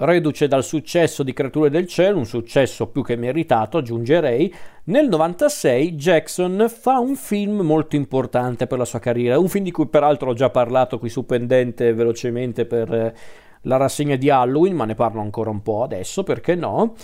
reduce dal successo di Creature del Cielo, un successo più che meritato, aggiungerei, nel 96 Jackson fa un film molto importante per la sua carriera, un film di cui peraltro ho già parlato qui su Pendente velocemente per eh, la rassegna di Halloween, ma ne parlo ancora un po' adesso, perché no?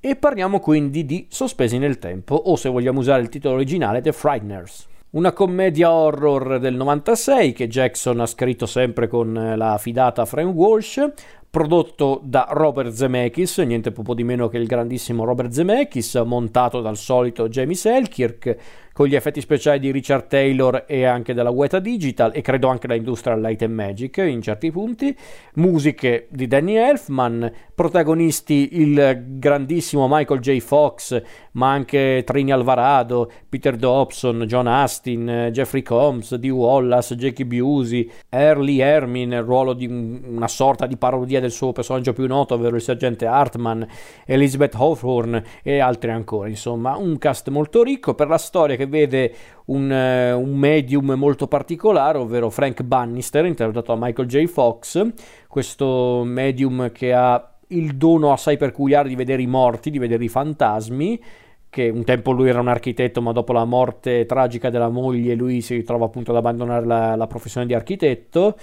E parliamo quindi di Sospesi nel tempo, o se vogliamo usare il titolo originale, The Frighteners. Una commedia horror del 96 che Jackson ha scritto sempre con eh, la fidata Frank Walsh, prodotto da Robert Zemeckis, niente po' di meno che il grandissimo Robert Zemeckis, montato dal solito Jamie Selkirk, con gli effetti speciali di Richard Taylor e anche della Weta Digital e credo anche da Industrial Light and Magic in certi punti, musiche di Danny Elfman, protagonisti il grandissimo Michael J. Fox, ma anche Trini Alvarado, Peter Dobson, John Astin, Jeffrey Combs, Dee Wallace, Jackie Busey, Early Hermin, il ruolo di una sorta di parodia del suo personaggio più noto, ovvero il sergente Hartman, Elizabeth Hawthorne e altri ancora, insomma un cast molto ricco per la storia che vede un, uh, un, medium molto particolare, ovvero Frank Bannister, interpretato da Michael J. Fox, questo medium che ha il dono assai peculiare di vedere i morti, di vedere i fantasmi, che un tempo lui era un architetto, ma dopo la morte tragica della moglie lui si ritrova appunto ad abbandonare la, la professione di architetto,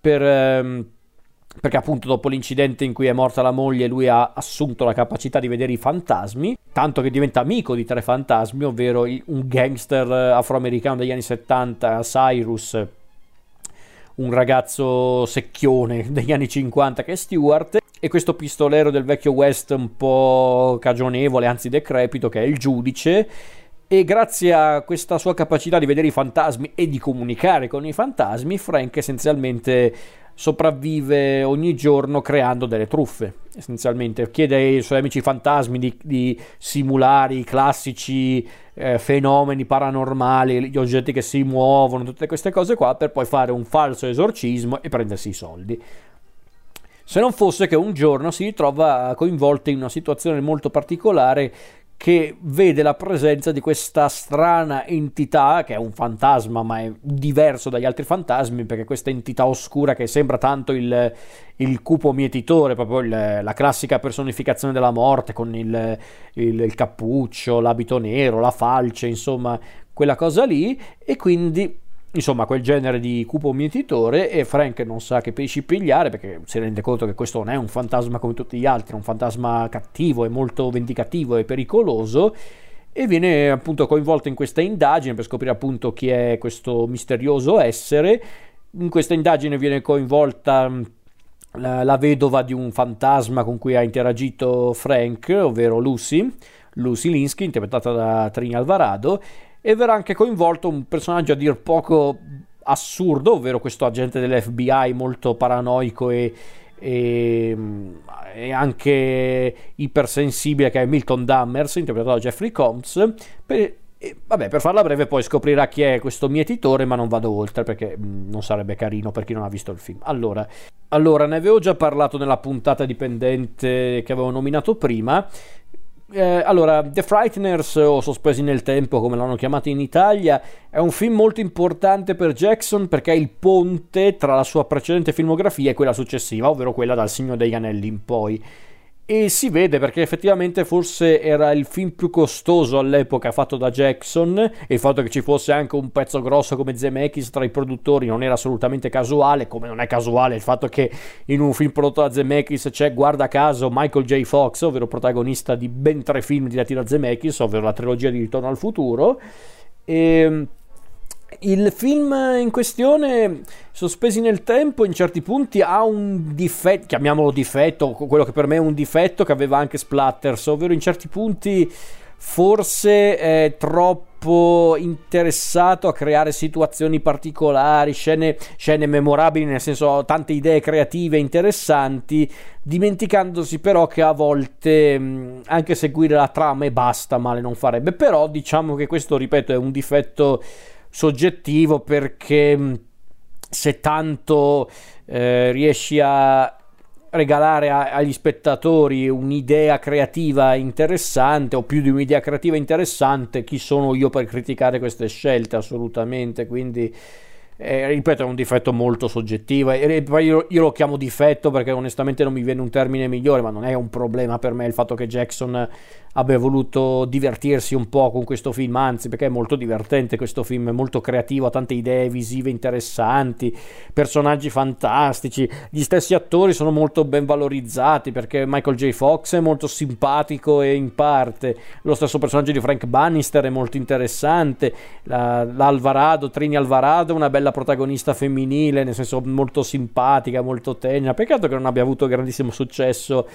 per... Um, perché appunto dopo l'incidente in cui è morta la moglie lui ha assunto la capacità di vedere i fantasmi, tanto che diventa amico di tre fantasmi, ovvero un gangster afroamericano degli anni 70, Cyrus, un ragazzo secchione degli anni 50 che è Stewart, e questo pistolero del vecchio West un po' cagionevole, anzi decrepito, che è il giudice, e grazie a questa sua capacità di vedere i fantasmi e di comunicare con i fantasmi, Frank essenzialmente sopravvive ogni giorno creando delle truffe. Essenzialmente chiede ai suoi amici fantasmi di, di simulare i classici eh, fenomeni paranormali, gli oggetti che si muovono, tutte queste cose qua, per poi fare un falso esorcismo e prendersi i soldi. Se non fosse che un giorno si ritrova coinvolto in una situazione molto particolare che vede la presenza di questa strana entità, che è un fantasma, ma è diverso dagli altri fantasmi, perché questa entità oscura che sembra tanto il, il cupo mietitore, proprio il, la classica personificazione della morte, con il, il, il cappuccio, l'abito nero, la falce, insomma, quella cosa lì, e quindi insomma quel genere di cupo mietitore e Frank non sa che pesci pigliare perché si rende conto che questo non è un fantasma come tutti gli altri, è un fantasma cattivo e molto vendicativo e pericoloso e viene appunto coinvolto in questa indagine per scoprire appunto chi è questo misterioso essere. In questa indagine viene coinvolta mm, la, la vedova di un fantasma con cui ha interagito Frank, ovvero Lucy, Lucy Linsky, interpretata da Trini Alvarado, e verrà anche coinvolto un personaggio a dir poco assurdo, ovvero questo agente dell'FBI molto paranoico e, e, e anche ipersensibile che è Milton Dammers, interpretato da Jeffrey Combs. Per, e, vabbè, per farla breve, poi scoprirà chi è questo mietitore, ma non vado oltre perché mh, non sarebbe carino per chi non ha visto il film. Allora, allora, ne avevo già parlato nella puntata dipendente che avevo nominato prima. Eh, allora, The Frighteners o Sospesi nel Tempo, come l'hanno chiamato in Italia, è un film molto importante per Jackson perché è il ponte tra la sua precedente filmografia e quella successiva, ovvero quella dal Signore degli Anelli in poi. E si vede perché effettivamente forse era il film più costoso all'epoca fatto da Jackson e il fatto che ci fosse anche un pezzo grosso come Zemeckis tra i produttori non era assolutamente casuale, come non è casuale il fatto che in un film prodotto da Zemeckis c'è guarda caso Michael J. Fox, ovvero protagonista di ben tre film diretti da Zemeckis, ovvero la trilogia di Ritorno al futuro. E il film in questione, sospesi nel tempo, in certi punti ha un difetto, chiamiamolo difetto, quello che per me è un difetto che aveva anche Splatters, ovvero in certi punti forse è troppo interessato a creare situazioni particolari, scene, scene memorabili, nel senso tante idee creative interessanti, dimenticandosi però che a volte anche seguire la trama e basta male non farebbe. Però diciamo che questo, ripeto, è un difetto soggettivo perché se tanto eh, riesci a regalare a, agli spettatori un'idea creativa interessante o più di un'idea creativa interessante, chi sono io per criticare queste scelte assolutamente, quindi eh, ripeto, è un difetto molto soggettivo. E poi io, io, lo chiamo difetto perché onestamente non mi viene un termine migliore, ma non è un problema per me il fatto che Jackson abbia voluto divertirsi un po' con questo film, anzi perché è molto divertente questo film, è molto creativo, ha tante idee visive interessanti, personaggi fantastici, gli stessi attori sono molto ben valorizzati perché Michael J. Fox è molto simpatico e in parte, lo stesso personaggio di Frank Bannister è molto interessante, la, l'Alvarado, Trini Alvarado è una bella protagonista femminile, nel senso molto simpatica, molto tenera, peccato che non abbia avuto grandissimo successo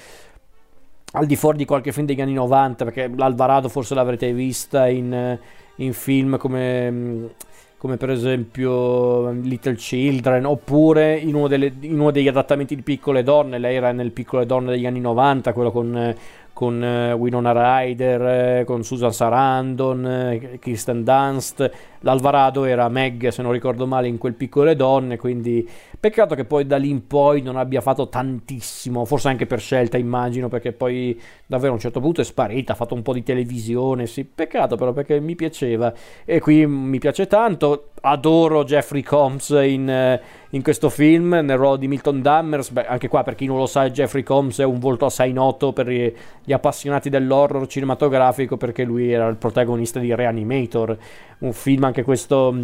al di fuori di qualche film degli anni 90, perché l'Alvarado forse l'avrete vista in, in film come, come, per esempio Little Children, oppure in uno, delle, in uno, degli adattamenti di Piccole Donne, lei era nel Piccole Donne degli anni 90, quello con, con uh, Winona Ryder, con Susan Sarandon, Kirsten Dunst, l'Alvarado era Meg, se non ricordo male, in quel Piccole Donne, quindi peccato che poi da lì in poi non abbia fatto tantissimo, forse anche per scelta immagino, perché poi davvero a un certo punto è sparita, ha fatto un po' di televisione, sì, peccato però perché mi piaceva. E qui mi piace tanto, adoro Jeffrey Combs in, in questo film, nel ruolo di Milton Dammers, beh anche qua per chi non lo sa Jeffrey Combs è un volto assai noto per gli appassionati dell'horror cinematografico perché lui era il protagonista di Reanimator, un film anche questo mm,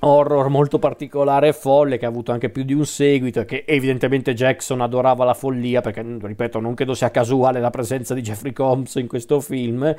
horror molto particolare e folle che ha avuto anche più di un seguito e che evidentemente Jackson adorava la follia perché ripeto non credo sia casuale la presenza di Jeffrey Combs in questo film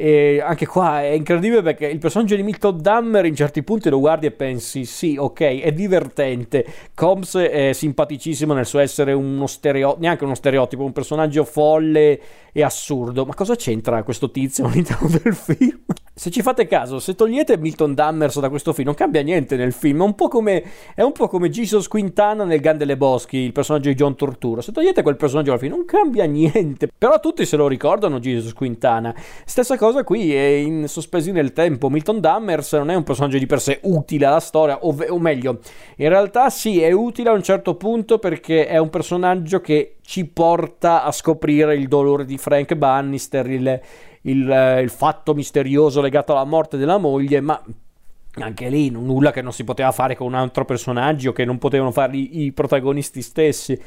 e anche qua è incredibile perché il personaggio di Milton Dummer in certi punti lo guardi e pensi sì ok è divertente Combs è simpaticissimo nel suo essere uno stereotipo neanche uno stereotipo un personaggio folle e assurdo ma cosa c'entra questo tizio all'interno del film? se ci fate caso, se togliete Milton Dammers da questo film, non cambia niente nel film. È un po' come, un po come Jesus Quintana nel Gan delle Boschi, il personaggio di John Tortura. Se togliete quel personaggio dal film, non cambia niente. Però tutti se lo ricordano Jesus Quintana. Stessa cosa qui, è in sospesi nel tempo. Milton Dammers non è un personaggio di per sé utile alla storia, o, o meglio, in realtà sì, è utile a un certo punto perché è un personaggio che ci porta a scoprire il dolore di Frank Bannister, il il, eh, il fatto misterioso legato alla morte della moglie, ma anche lì nulla che non si poteva fare con un altro personaggio, che non potevano fare i, i protagonisti stessi.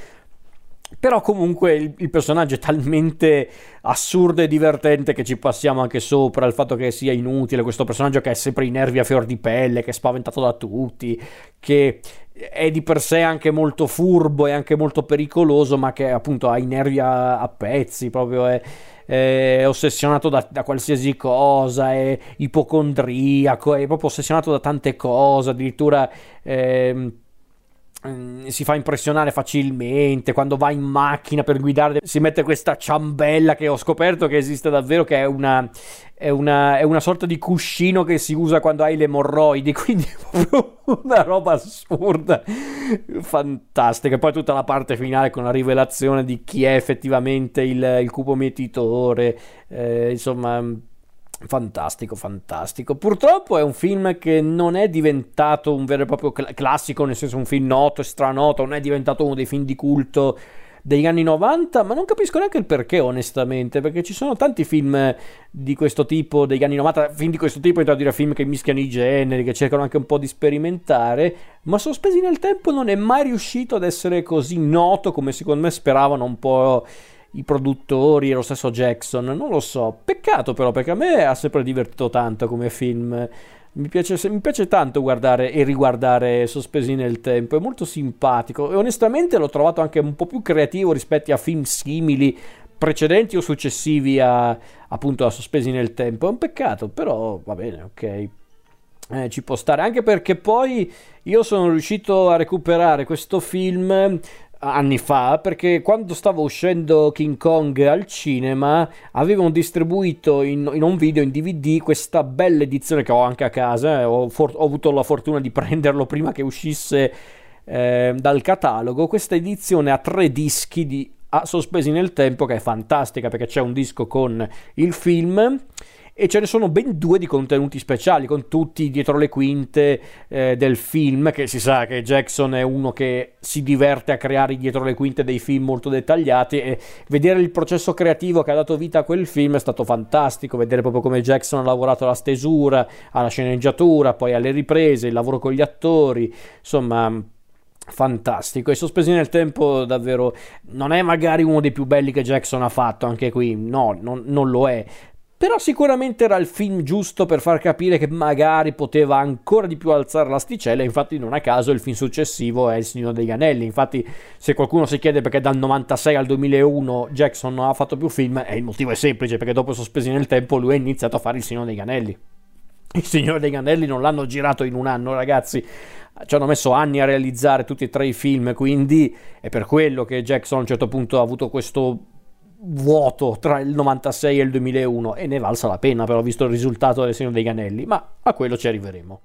Però comunque il, il, personaggio è talmente assurdo e divertente che ci passiamo anche sopra il fatto che sia inutile, questo personaggio che è sempre i nervi a fior di pelle, che è spaventato da tutti, che è di per sé anche molto furbo e anche molto pericoloso, ma che appunto ha i nervi a, a pezzi, proprio è è ossessionato da, da, qualsiasi cosa, è ipocondriaco, è proprio ossessionato da tante cose, addirittura... Eh, si fa impressionare facilmente quando va in macchina per guidare si mette questa ciambella che ho scoperto che esiste davvero che è una, è una, è una sorta di cuscino che si usa quando hai le emorroidi quindi è una roba assurda fantastica. Poi tutta la parte finale con la rivelazione di chi è effettivamente il, il cupo mietitore eh, insomma Fantastico, fantastico. Purtroppo è un film che non è diventato un vero e proprio cl- classico, nel senso un film noto e stranoto, non è diventato uno dei film di culto degli anni 90, ma non capisco neanche il perché onestamente, perché ci sono tanti film di questo tipo degli anni 90, film di questo tipo, intendo dire film che mischiano i generi, che cercano anche un po' di sperimentare, ma sospesi nel tempo non è mai riuscito ad essere così noto come secondo me speravano un po' i produttori e lo stesso Jackson, non lo so. Peccato però perché a me ha sempre divertito tanto come film. Mi piace, mi piace tanto guardare e riguardare Sospesi nel tempo, è molto simpatico e onestamente l'ho trovato anche un po' più creativo rispetto a film simili precedenti o successivi a, appunto a Sospesi nel tempo. È un peccato, però va bene, ok. Eh, ci può stare anche perché poi io sono riuscito a recuperare questo film anni fa perché quando stava uscendo King Kong al cinema avevano distribuito in, in un video in DVD questa bella edizione che ho anche a casa eh, ho, for- ho, avuto la fortuna di prenderlo prima che uscisse eh, dal catalogo. Questa edizione a tre dischi di, a, sospesi nel tempo che è fantastica perché c'è un disco con il film e ce ne sono ben due di contenuti speciali con tutti dietro le quinte eh, del film che si sa che Jackson è uno che si diverte a creare dietro le quinte dei film molto dettagliati e vedere il processo creativo che ha dato vita a quel film è stato fantastico. Vedere proprio come Jackson ha lavorato alla stesura alla sceneggiatura poi alle riprese il lavoro con gli attori insomma fantastico. E sospesi nel tempo davvero non è magari uno dei più belli che Jackson ha fatto anche qui no non, non lo è però sicuramente era il film giusto per far capire che magari poteva ancora di più alzare l'asticella, infatti non a caso il film successivo è Il Signore degli Anelli, infatti se qualcuno si chiede perché dal 96 al 2001 Jackson non ha fatto più film, eh, il motivo è semplice, perché dopo Sospesi nel tempo lui ha iniziato a fare Il Signore degli Anelli. Il Signore degli Anelli non l'hanno girato in un anno, ragazzi. Ci hanno messo anni a realizzare tutti e tre i film, quindi è per quello che Jackson a un certo punto ha avuto questo vuoto tra il 96 e il 2001 e ne valsa la pena però visto il risultato del segno dei Ganelli, ma a quello ci arriveremo.